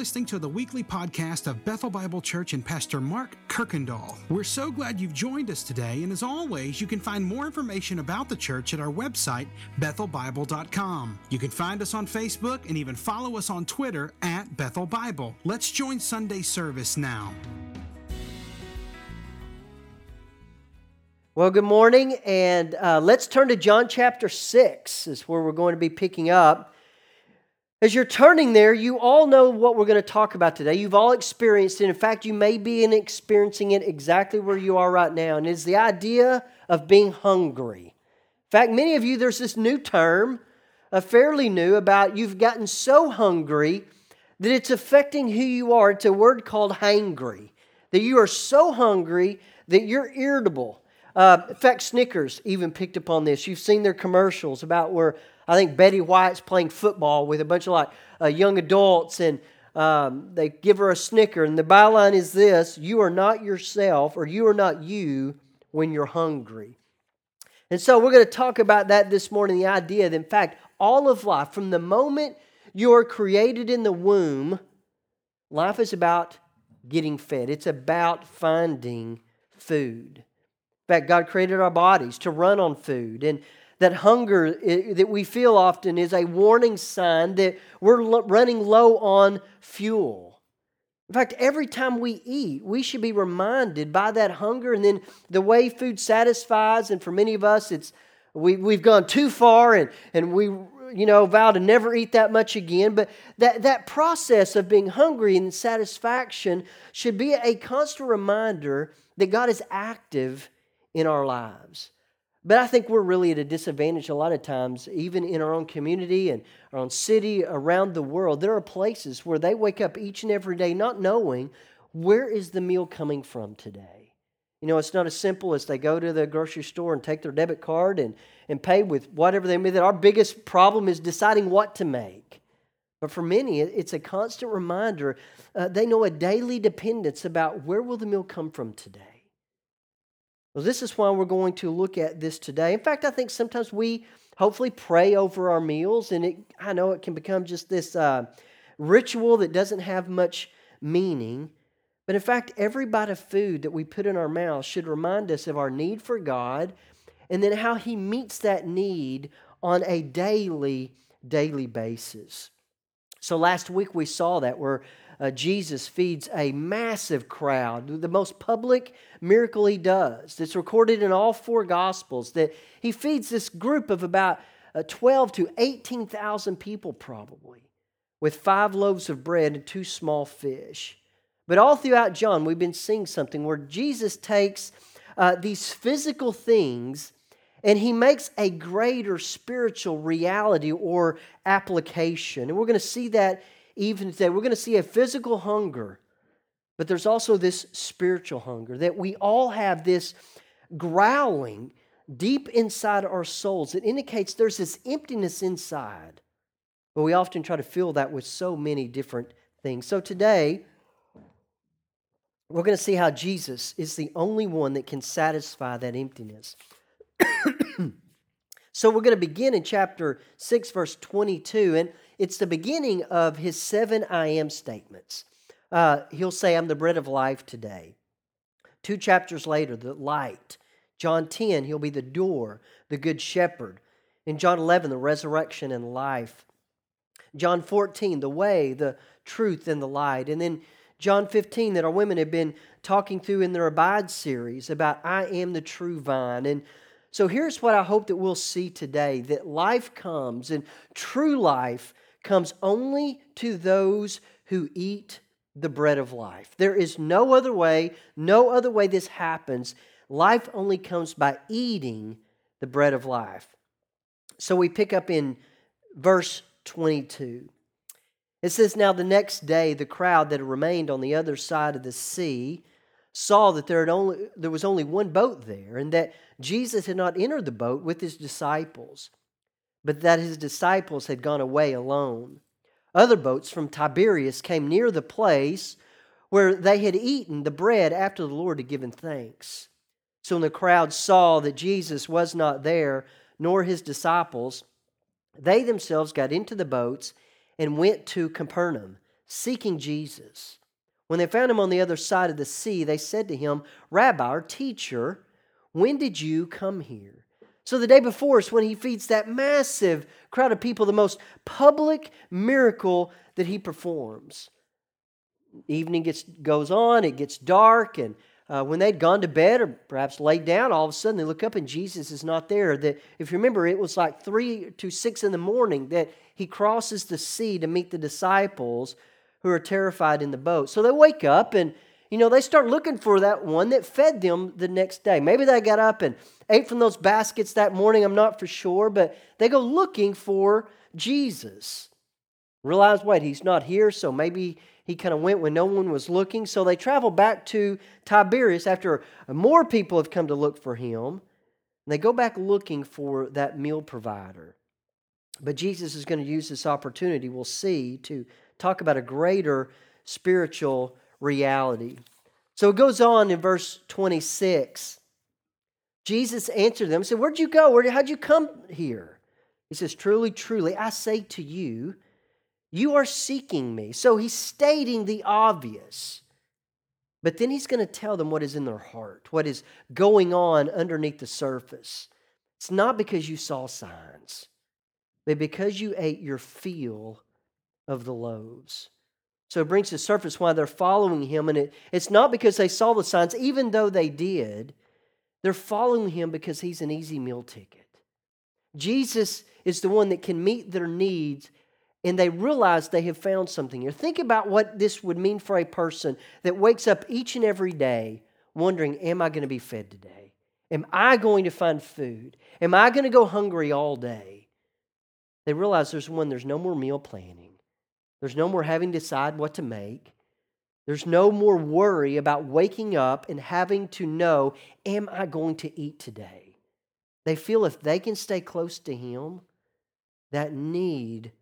listening to the weekly podcast of Bethel Bible Church and Pastor Mark Kirkendall. We're so glad you've joined us today, and as always, you can find more information about the church at our website, bethelbible.com. You can find us on Facebook and even follow us on Twitter at Bethel Bible. Let's join Sunday service now. Well, good morning, and uh, let's turn to John chapter 6, is where we're going to be picking up. As you're turning there, you all know what we're going to talk about today. You've all experienced it. In fact, you may be experiencing it exactly where you are right now. And it's the idea of being hungry. In fact, many of you, there's this new term, uh, fairly new, about you've gotten so hungry that it's affecting who you are. It's a word called hangry. That you are so hungry that you're irritable. Uh, in fact, Snickers even picked up on this. You've seen their commercials about where I think Betty White's playing football with a bunch of like uh, young adults, and um, they give her a Snicker, and the byline is this: "You are not yourself, or you are not you when you're hungry." And so we're going to talk about that this morning. The idea that, in fact, all of life, from the moment you are created in the womb, life is about getting fed. It's about finding food. Fact, God created our bodies to run on food, and that hunger that we feel often is a warning sign that we're running low on fuel. In fact, every time we eat, we should be reminded by that hunger and then the way food satisfies. And for many of us, it's we, we've gone too far and, and we you know vow to never eat that much again. But that, that process of being hungry and satisfaction should be a constant reminder that God is active in our lives. But I think we're really at a disadvantage a lot of times, even in our own community and our own city, around the world. There are places where they wake up each and every day not knowing where is the meal coming from today. You know, it's not as simple as they go to the grocery store and take their debit card and, and pay with whatever they made. Our biggest problem is deciding what to make. But for many, it's a constant reminder. Uh, they know a daily dependence about where will the meal come from today. Well, this is why we're going to look at this today. In fact, I think sometimes we hopefully pray over our meals, and it, I know it can become just this uh, ritual that doesn't have much meaning. But in fact, every bite of food that we put in our mouth should remind us of our need for God and then how He meets that need on a daily, daily basis. So last week we saw that where uh, Jesus feeds a massive crowd, the most public miracle he does. It's recorded in all four Gospels that he feeds this group of about uh, 12 to 18,000 people, probably, with five loaves of bread and two small fish. But all throughout John, we've been seeing something where Jesus takes uh, these physical things and he makes a greater spiritual reality or application. And we're going to see that even today. We're going to see a physical hunger, but there's also this spiritual hunger that we all have this growling deep inside our souls. It indicates there's this emptiness inside, but we often try to fill that with so many different things. So today, we're going to see how Jesus is the only one that can satisfy that emptiness. so we're going to begin in chapter 6, verse 22. And it's the beginning of his seven I am statements. Uh, he'll say, I'm the bread of life today. Two chapters later, the light. John 10, he'll be the door, the good shepherd. In John 11, the resurrection and life. John 14, the way, the truth, and the light. And then John 15, that our women have been talking through in their Abide series about I am the true vine. And so here's what I hope that we'll see today that life comes, and true life comes only to those who eat the bread of life. There is no other way, no other way this happens. Life only comes by eating the bread of life. So we pick up in verse 22. It says, Now the next day, the crowd that remained on the other side of the sea saw that there, had only, there was only one boat there, and that Jesus had not entered the boat with his disciples but that his disciples had gone away alone. Other boats from Tiberias came near the place where they had eaten the bread after the Lord had given thanks. So when the crowd saw that Jesus was not there, nor his disciples, they themselves got into the boats and went to Capernaum, seeking Jesus. When they found him on the other side of the sea, they said to him, Rabbi, or teacher, when did you come here? So the day before is when he feeds that massive crowd of people, the most public miracle that he performs. Evening gets, goes on, it gets dark, and uh, when they'd gone to bed or perhaps laid down, all of a sudden they look up and Jesus is not there. That if you remember, it was like three to six in the morning that he crosses the sea to meet the disciples who are terrified in the boat. So they wake up and you know they start looking for that one that fed them the next day. Maybe they got up and ate from those baskets that morning. I'm not for sure, but they go looking for Jesus. Realize, wait, he's not here, so maybe he kind of went when no one was looking. So they travel back to Tiberias after more people have come to look for him. they go back looking for that meal provider. But Jesus is going to use this opportunity, we'll see, to talk about a greater spiritual reality. So it goes on in verse 26. Jesus answered them and said, Where'd you go? Where, how'd you come here? He says, Truly, truly, I say to you, you are seeking me. So he's stating the obvious. But then he's going to tell them what is in their heart, what is going on underneath the surface. It's not because you saw signs, but because you ate your fill of the loaves. So it brings to surface why they're following him. And it, it's not because they saw the signs, even though they did. They're following him because he's an easy meal ticket. Jesus is the one that can meet their needs and they realize they have found something here. Think about what this would mean for a person that wakes up each and every day wondering, Am I going to be fed today? Am I going to find food? Am I going to go hungry all day? They realize there's one, there's no more meal planning, there's no more having to decide what to make. There's no more worry about waking up and having to know, Am I going to eat today? They feel if they can stay close to Him, that need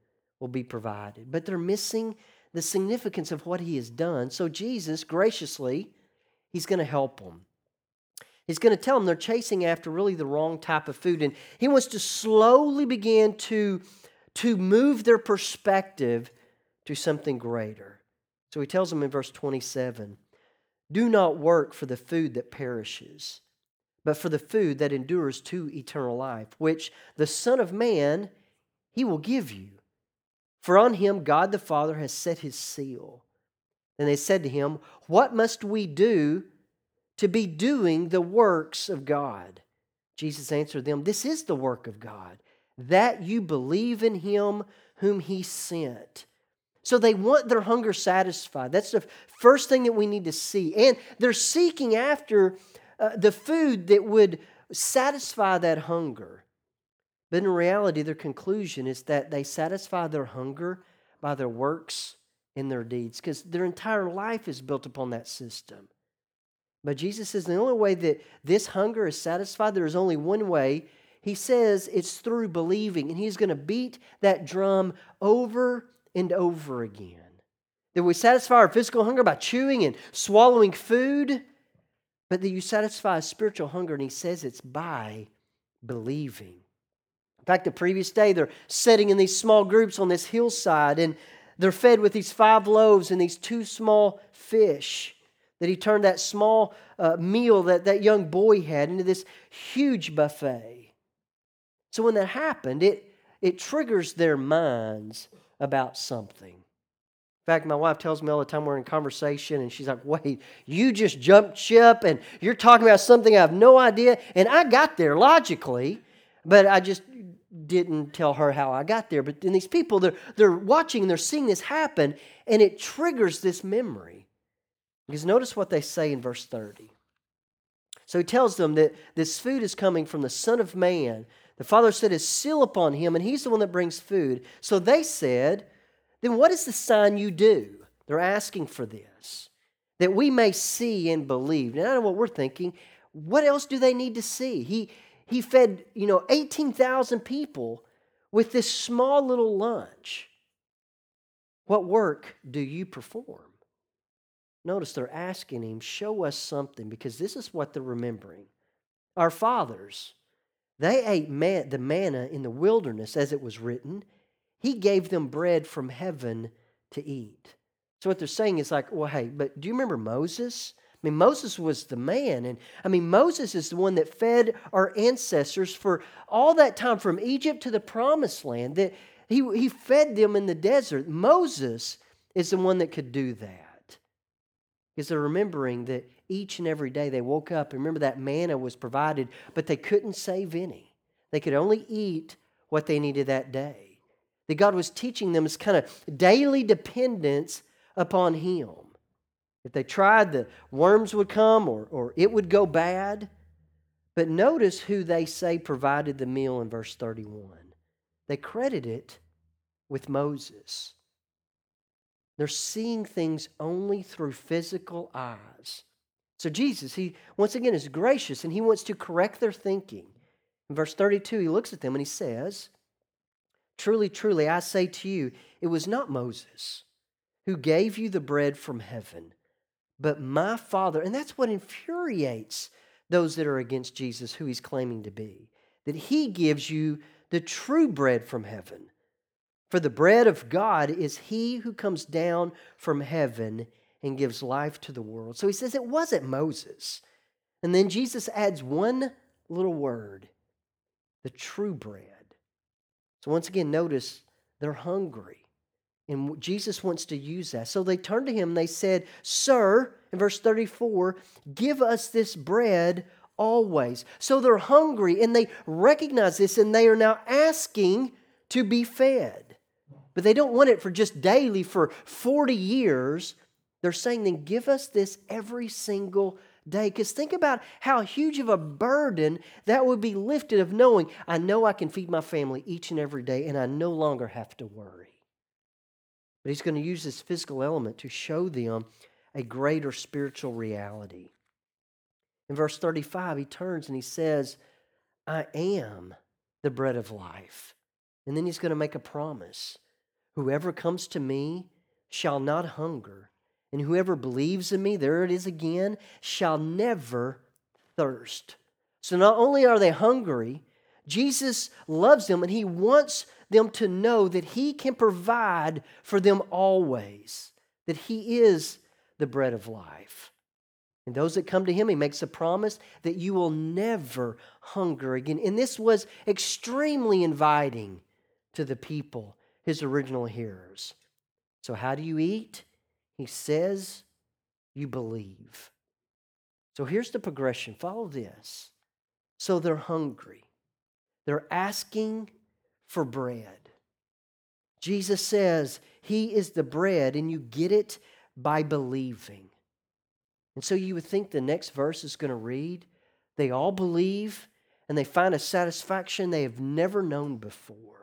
will be provided. But they're missing the significance of what he has done. So Jesus graciously, he's going to help them. He's going to tell them they're chasing after really the wrong type of food. And he wants to slowly begin to, to move their perspective to something greater. So he tells them in verse 27 Do not work for the food that perishes, but for the food that endures to eternal life, which the Son of Man, he will give you. For on him God the Father has set his seal. And they said to him, What must we do to be doing the works of God? Jesus answered them, This is the work of God, that you believe in him whom he sent. So they want their hunger satisfied. That's the first thing that we need to see. And they're seeking after uh, the food that would satisfy that hunger. But in reality, their conclusion is that they satisfy their hunger by their works and their deeds because their entire life is built upon that system. But Jesus says the only way that this hunger is satisfied, there is only one way. He says it's through believing, and He's going to beat that drum over and over again. That we satisfy our physical hunger by chewing and swallowing food, but that you satisfy spiritual hunger, and He says it's by believing In fact, the previous day, they're sitting in these small groups on this hillside and they're fed with these five loaves and these two small fish. That he turned that small uh, meal that that young boy had into this huge buffet. So when that happened, it, it triggers their minds about something. In fact, my wife tells me all the time we're in conversation, and she's like, Wait, you just jumped ship and you're talking about something I have no idea. And I got there logically, but I just didn't tell her how I got there. But then these people, they're, they're watching and they're seeing this happen, and it triggers this memory. Because notice what they say in verse 30. So he tells them that this food is coming from the Son of Man. The Father set his seal upon him, and he's the one that brings food. So they said, Then what is the sign you do? They're asking for this, that we may see and believe. Now, I know what we're thinking. What else do they need to see? He, he fed, you know, 18,000 people with this small little lunch. What work do you perform? Notice they're asking him, show us something, because this is what they're remembering. Our fathers, they ate man, the manna in the wilderness, as it was written. He gave them bread from heaven to eat. So what they're saying is like, well, hey, but do you remember Moses? I mean, Moses was the man. And I mean, Moses is the one that fed our ancestors for all that time from Egypt to the promised land, that he, he fed them in the desert. Moses is the one that could do that. Because they're remembering that each and every day they woke up and remember that manna was provided, but they couldn't save any. They could only eat what they needed that day. That God was teaching them this kind of daily dependence upon Him. If they tried, the worms would come or, or it would go bad. But notice who they say provided the meal in verse 31. They credit it with Moses. They're seeing things only through physical eyes. So Jesus, he once again is gracious and he wants to correct their thinking. In verse 32, he looks at them and he says, Truly, truly, I say to you, it was not Moses who gave you the bread from heaven but my Father. And that's what infuriates those that are against Jesus, who he's claiming to be, that he gives you the true bread from heaven. For the bread of God is he who comes down from heaven and gives life to the world. So he says it wasn't Moses. And then Jesus adds one little word the true bread. So once again, notice they're hungry. And Jesus wants to use that. So they turned to him and they said, Sir, in verse 34, give us this bread always. So they're hungry and they recognize this and they are now asking to be fed. But they don't want it for just daily, for 40 years. They're saying, then give us this every single day. Because think about how huge of a burden that would be lifted of knowing I know I can feed my family each and every day and I no longer have to worry. But he's going to use this physical element to show them a greater spiritual reality. In verse 35, he turns and he says, I am the bread of life. And then he's going to make a promise Whoever comes to me shall not hunger, and whoever believes in me, there it is again, shall never thirst. So not only are they hungry, Jesus loves them and he wants them to know that He can provide for them always, that He is the bread of life. And those that come to Him, He makes a promise that you will never hunger again. And this was extremely inviting to the people, His original hearers. So, how do you eat? He says, you believe. So here's the progression. Follow this. So they're hungry. They're asking for bread. Jesus says he is the bread, and you get it by believing. And so you would think the next verse is going to read they all believe and they find a satisfaction they have never known before.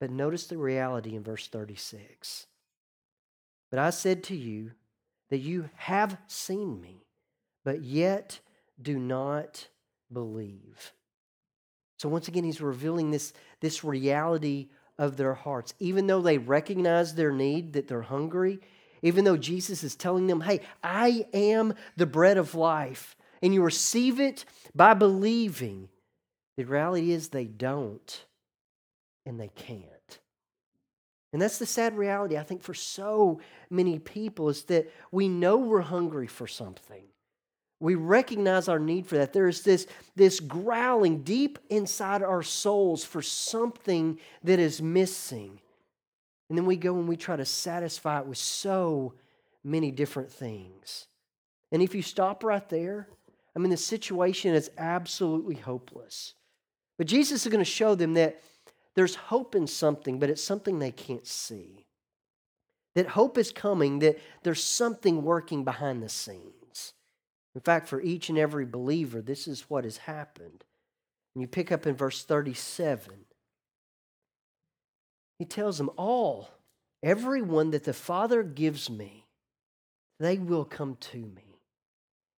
But notice the reality in verse 36. But I said to you that you have seen me, but yet do not believe. So once again, he's revealing this, this reality of their hearts. Even though they recognize their need, that they're hungry, even though Jesus is telling them, hey, I am the bread of life, and you receive it by believing, the reality is they don't and they can't. And that's the sad reality, I think, for so many people is that we know we're hungry for something. We recognize our need for that. There's this, this growling deep inside our souls for something that is missing. And then we go and we try to satisfy it with so many different things. And if you stop right there, I mean, the situation is absolutely hopeless. But Jesus is going to show them that there's hope in something, but it's something they can't see. That hope is coming, that there's something working behind the scenes. In fact, for each and every believer, this is what has happened. And you pick up in verse 37. He tells them, All, everyone that the Father gives me, they will come to me.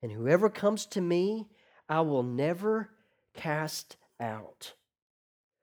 And whoever comes to me, I will never cast out.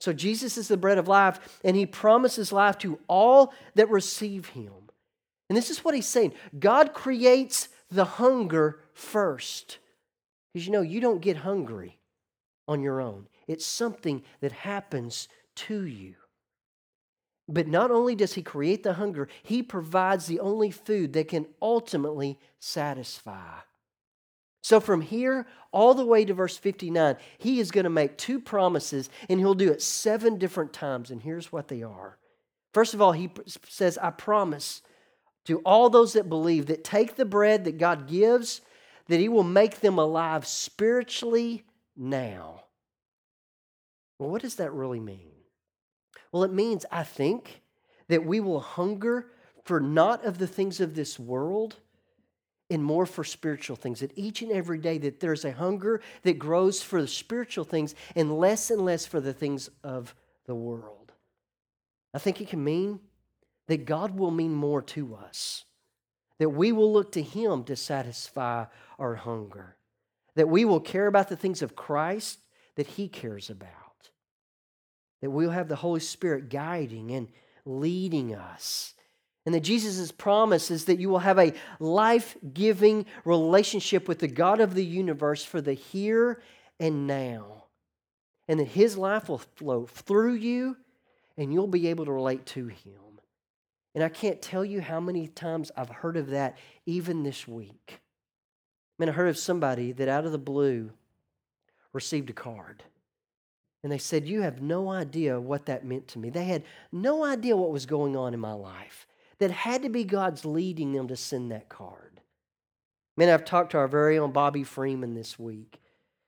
So Jesus is the bread of life, and he promises life to all that receive him. And this is what he's saying God creates the hunger first. Because you know, you don't get hungry on your own, it's something that happens to you. But not only does he create the hunger, he provides the only food that can ultimately satisfy. So, from here all the way to verse 59, he is going to make two promises, and he'll do it seven different times. And here's what they are. First of all, he says, I promise to all those that believe that take the bread that God gives, that he will make them alive spiritually now. Well, what does that really mean? Well, it means, I think, that we will hunger for not of the things of this world and more for spiritual things. That each and every day that there's a hunger that grows for the spiritual things and less and less for the things of the world. I think it can mean that God will mean more to us. That we will look to Him to satisfy our hunger. That we will care about the things of Christ that He cares about that we'll have the Holy Spirit guiding and leading us. And that Jesus' promise is that you will have a life giving relationship with the God of the universe for the here and now. And that His life will flow through you and you'll be able to relate to Him. And I can't tell you how many times I've heard of that even this week. I mean, I heard of somebody that out of the blue received a card. And they said, You have no idea what that meant to me. They had no idea what was going on in my life. That had to be God's leading them to send that card. Man, I've talked to our very own Bobby Freeman this week.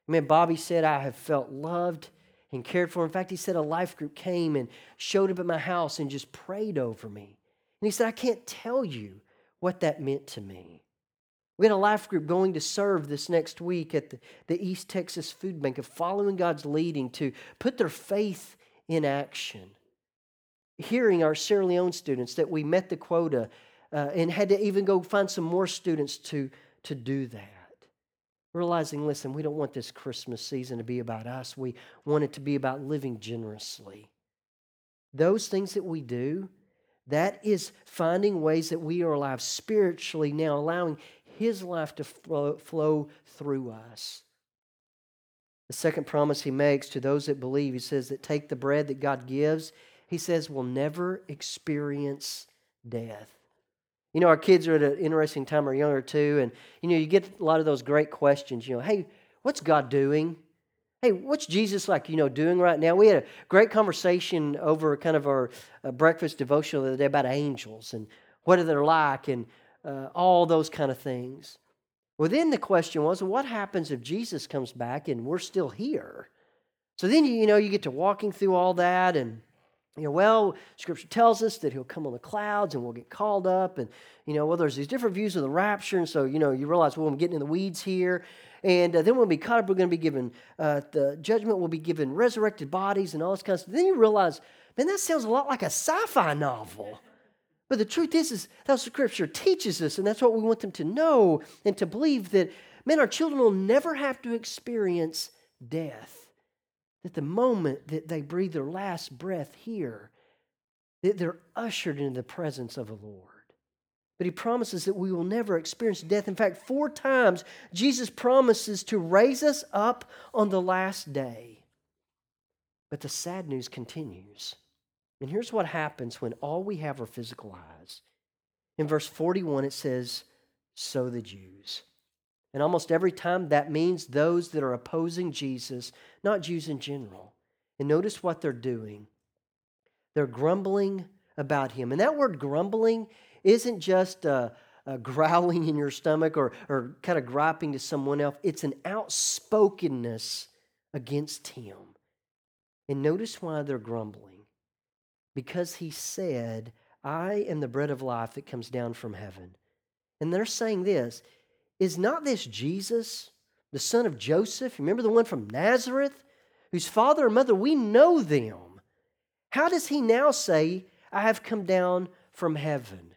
Man, Bobby said, I have felt loved and cared for. In fact, he said a life group came and showed up at my house and just prayed over me. And he said, I can't tell you what that meant to me. We had a life group going to serve this next week at the, the East Texas Food Bank of following God's leading to put their faith in action. Hearing our Sierra Leone students that we met the quota uh, and had to even go find some more students to, to do that. Realizing, listen, we don't want this Christmas season to be about us. We want it to be about living generously. Those things that we do, that is finding ways that we are alive spiritually now, allowing his life to flow, flow through us. The second promise he makes to those that believe, he says that take the bread that God gives, he says, will never experience death. You know, our kids are at an interesting time, or younger too, and you know, you get a lot of those great questions. You know, hey, what's God doing? Hey, what's Jesus like, you know, doing right now? We had a great conversation over kind of our uh, breakfast devotional the other day about angels and what are they like and uh, all those kind of things. Well, then the question was, what happens if Jesus comes back and we're still here? So then you, you know you get to walking through all that and you know, well, Scripture tells us that he'll come on the clouds and we'll get called up. And, you know, well, there's these different views of the rapture. And so, you know, you realize, well, I'm getting in the weeds here. And uh, then we'll be caught up. We're going to be given, uh, the judgment We'll be given resurrected bodies and all this kind of stuff. Then you realize, man, that sounds a lot like a sci fi novel. But the truth is, is that's what Scripture teaches us, and that's what we want them to know and to believe that, man, our children will never have to experience death. That the moment that they breathe their last breath here, that they're ushered into the presence of the Lord. But he promises that we will never experience death. In fact, four times Jesus promises to raise us up on the last day. But the sad news continues. And here's what happens when all we have are physical eyes. In verse 41, it says, So the Jews. And almost every time that means those that are opposing Jesus, not Jews in general. And notice what they're doing. They're grumbling about him. And that word grumbling isn't just a, a growling in your stomach or, or kind of griping to someone else, it's an outspokenness against him. And notice why they're grumbling because he said, I am the bread of life that comes down from heaven. And they're saying this Is not this Jesus, the son of Joseph? Remember the one from Nazareth, whose father and mother, we know them. How does he now say, I have come down from heaven?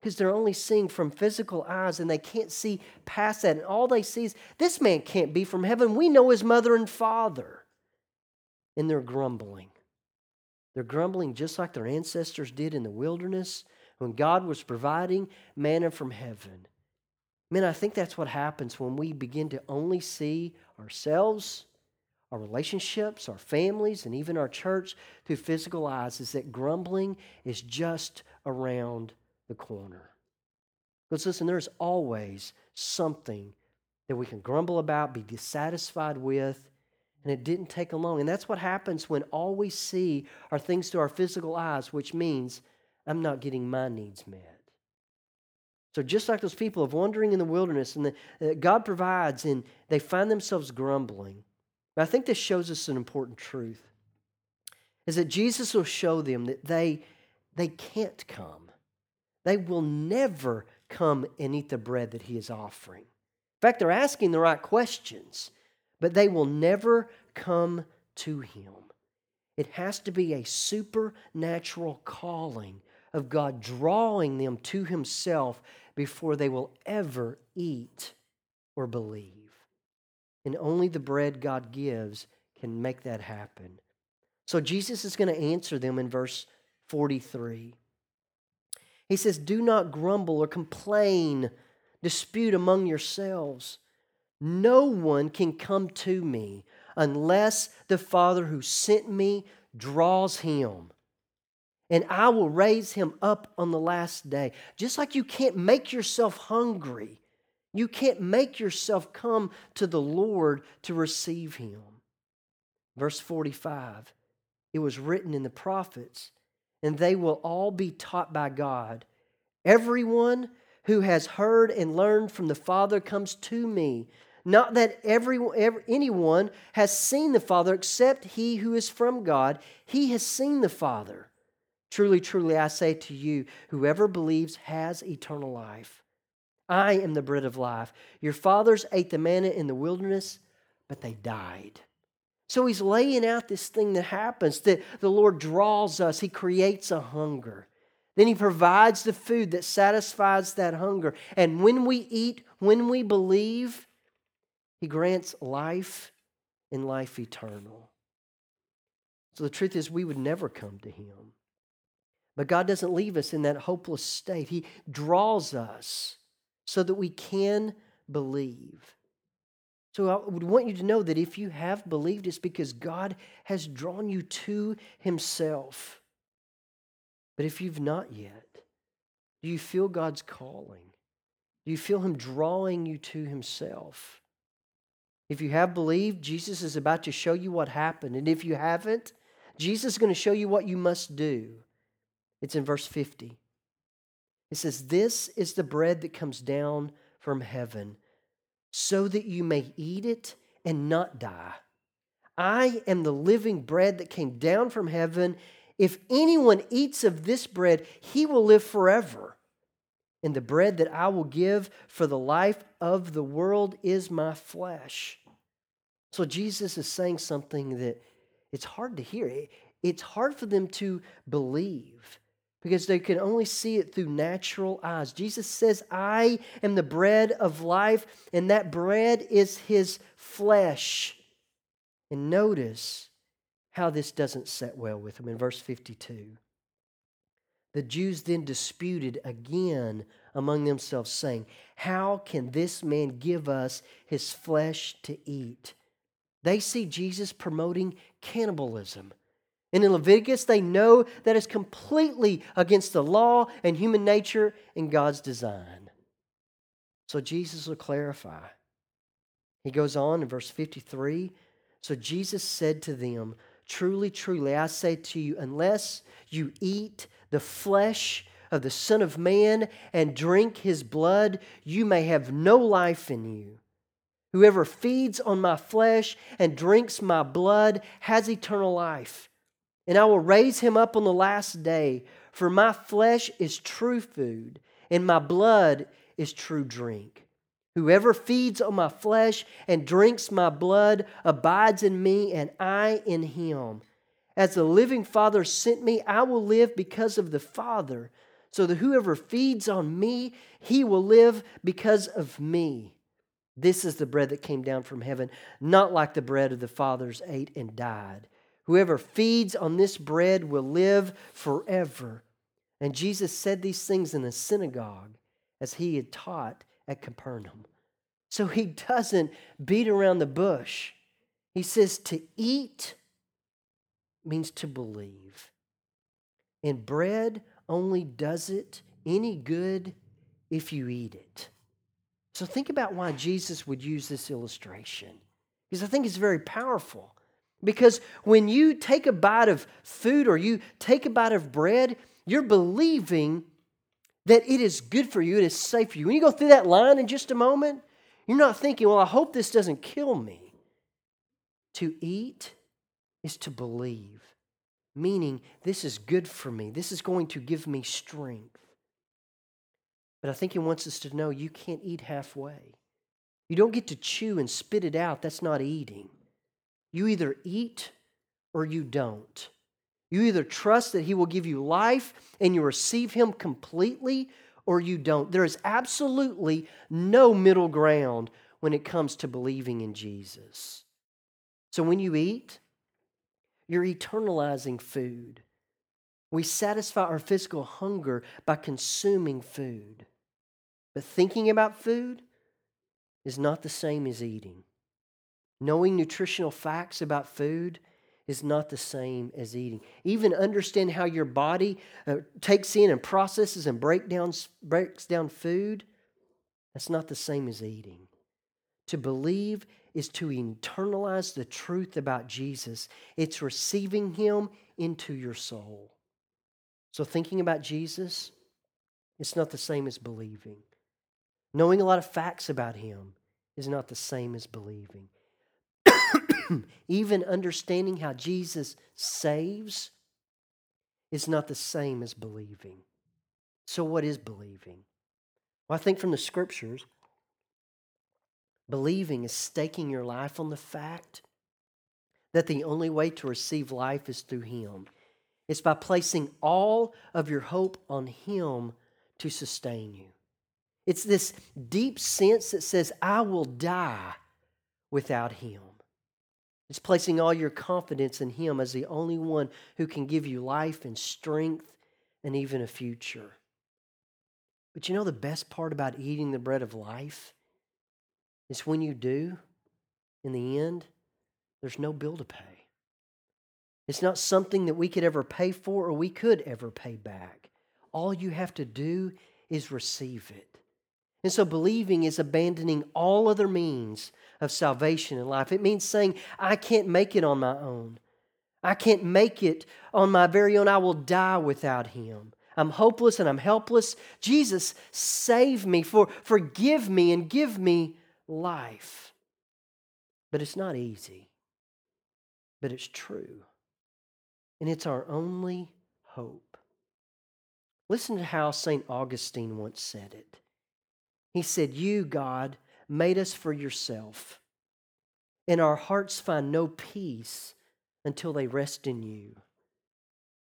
Because they're only seeing from physical eyes and they can't see past that. And all they see is, this man can't be from heaven. We know his mother and father. And they're grumbling. They're grumbling just like their ancestors did in the wilderness when God was providing manna from heaven. Man, I think that's what happens when we begin to only see ourselves our relationships, our families, and even our church through physical eyes is that grumbling is just around the corner. Because listen, there's always something that we can grumble about, be dissatisfied with, and it didn't take long. And that's what happens when all we see are things through our physical eyes, which means I'm not getting my needs met. So, just like those people of wandering in the wilderness, and the, uh, God provides, and they find themselves grumbling. But I think this shows us an important truth is that Jesus will show them that they, they can't come. They will never come and eat the bread that he is offering. In fact, they're asking the right questions, but they will never come to him. It has to be a supernatural calling of God drawing them to himself before they will ever eat or believe. And only the bread God gives can make that happen. So Jesus is going to answer them in verse 43. He says, Do not grumble or complain, dispute among yourselves. No one can come to me unless the Father who sent me draws him. And I will raise him up on the last day. Just like you can't make yourself hungry you can't make yourself come to the Lord to receive Him. Verse 45 it was written in the prophets, and they will all be taught by God. Everyone who has heard and learned from the Father comes to me. Not that every, every, anyone has seen the Father except he who is from God. He has seen the Father. Truly, truly, I say to you, whoever believes has eternal life. I am the bread of life. Your fathers ate the manna in the wilderness, but they died. So he's laying out this thing that happens that the Lord draws us, he creates a hunger. Then he provides the food that satisfies that hunger. And when we eat, when we believe, he grants life and life eternal. So the truth is, we would never come to him. But God doesn't leave us in that hopeless state. He draws us so that we can believe. So I would want you to know that if you have believed, it's because God has drawn you to Himself. But if you've not yet, do you feel God's calling? Do you feel Him drawing you to Himself? If you have believed, Jesus is about to show you what happened. And if you haven't, Jesus is going to show you what you must do. It's in verse 50. It says, This is the bread that comes down from heaven, so that you may eat it and not die. I am the living bread that came down from heaven. If anyone eats of this bread, he will live forever. And the bread that I will give for the life of the world is my flesh. So Jesus is saying something that it's hard to hear. It's hard for them to believe because they can only see it through natural eyes. Jesus says, I am the bread of life, and that bread is his flesh. And notice how this doesn't set well with him in verse 52. The Jews then disputed again among themselves, saying, How can this man give us his flesh to eat? They see Jesus promoting cannibalism and in Leviticus, they know that is completely against the law and human nature and God's design. So Jesus will clarify. He goes on in verse 53 So Jesus said to them, Truly, truly, I say to you, unless you eat the flesh of the Son of Man and drink his blood, you may have no life in you. Whoever feeds on my flesh and drinks my blood has eternal life and I will raise him up on the last day. For my flesh is true food, and my blood is true drink. Whoever feeds on my flesh and drinks my blood abides in me, and I in him. As the living Father sent me, I will live because of the Father, so that whoever feeds on me, he will live because of me. This is the bread that came down from heaven, not like the bread of the fathers ate and died. Whoever feeds on this bread will live forever. And Jesus said these things in the synagogue as he had taught at Capernaum. So he doesn't beat around the bush. He says to eat means to believe. And bread only does it any good if you eat it. So think about why Jesus would use this illustration. Because I think it's very powerful. Because when you take a bite of food or you take a bite of bread, you're believing that it is good for you, it is safe for you. When you go through that line in just a moment, you're not thinking, well, I hope this doesn't kill me. To eat is to believe, meaning this is good for me, this is going to give me strength. But I think he wants us to know you can't eat halfway. You don't get to chew and spit it out. That's not eating. You either eat or you don't. You either trust that He will give you life and you receive Him completely, or you don't. There is absolutely no middle ground when it comes to believing in Jesus. So when you eat, you're eternalizing food. We satisfy our physical hunger by consuming food. But thinking about food is not the same as eating. Knowing nutritional facts about food is not the same as eating. Even understand how your body uh, takes in and processes and break down, breaks down food, that's not the same as eating. To believe is to internalize the truth about Jesus, it's receiving Him into your soul. So, thinking about Jesus, it's not the same as believing. Knowing a lot of facts about Him is not the same as believing. even understanding how Jesus saves is not the same as believing. So, what is believing? Well, I think from the scriptures, believing is staking your life on the fact that the only way to receive life is through Him. It's by placing all of your hope on Him to sustain you. It's this deep sense that says, I will die without Him. It's placing all your confidence in Him as the only one who can give you life and strength and even a future. But you know the best part about eating the bread of life is when you do, in the end, there's no bill to pay. It's not something that we could ever pay for or we could ever pay back. All you have to do is receive it. And so believing is abandoning all other means of salvation in life. It means saying, I can't make it on my own. I can't make it on my very own. I will die without Him. I'm hopeless and I'm helpless. Jesus, save me, for, forgive me, and give me life. But it's not easy, but it's true. And it's our only hope. Listen to how St. Augustine once said it. He said, You, God, made us for yourself, and our hearts find no peace until they rest in you.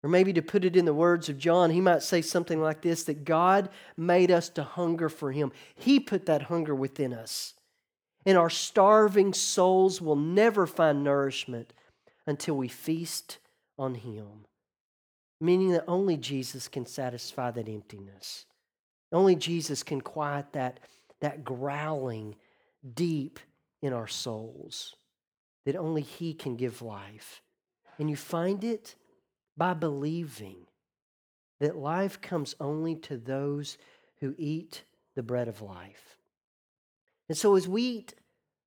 Or maybe to put it in the words of John, he might say something like this that God made us to hunger for him. He put that hunger within us. And our starving souls will never find nourishment until we feast on him. Meaning that only Jesus can satisfy that emptiness. Only Jesus can quiet that, that growling deep in our souls, that only He can give life. And you find it by believing that life comes only to those who eat the bread of life. And so as we eat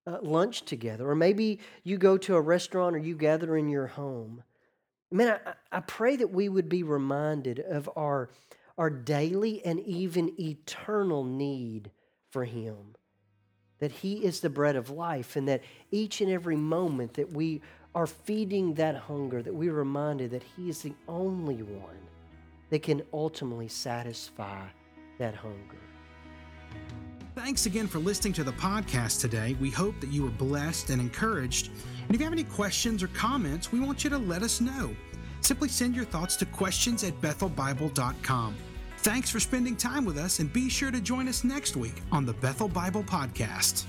uh, lunch together, or maybe you go to a restaurant or you gather in your home, man, I, I pray that we would be reminded of our our daily and even eternal need for Him. That He is the bread of life, and that each and every moment that we are feeding that hunger, that we're reminded that He is the only one that can ultimately satisfy that hunger. Thanks again for listening to the podcast today. We hope that you were blessed and encouraged. And if you have any questions or comments, we want you to let us know. Simply send your thoughts to questions at bethelbible.com. Thanks for spending time with us, and be sure to join us next week on the Bethel Bible Podcast.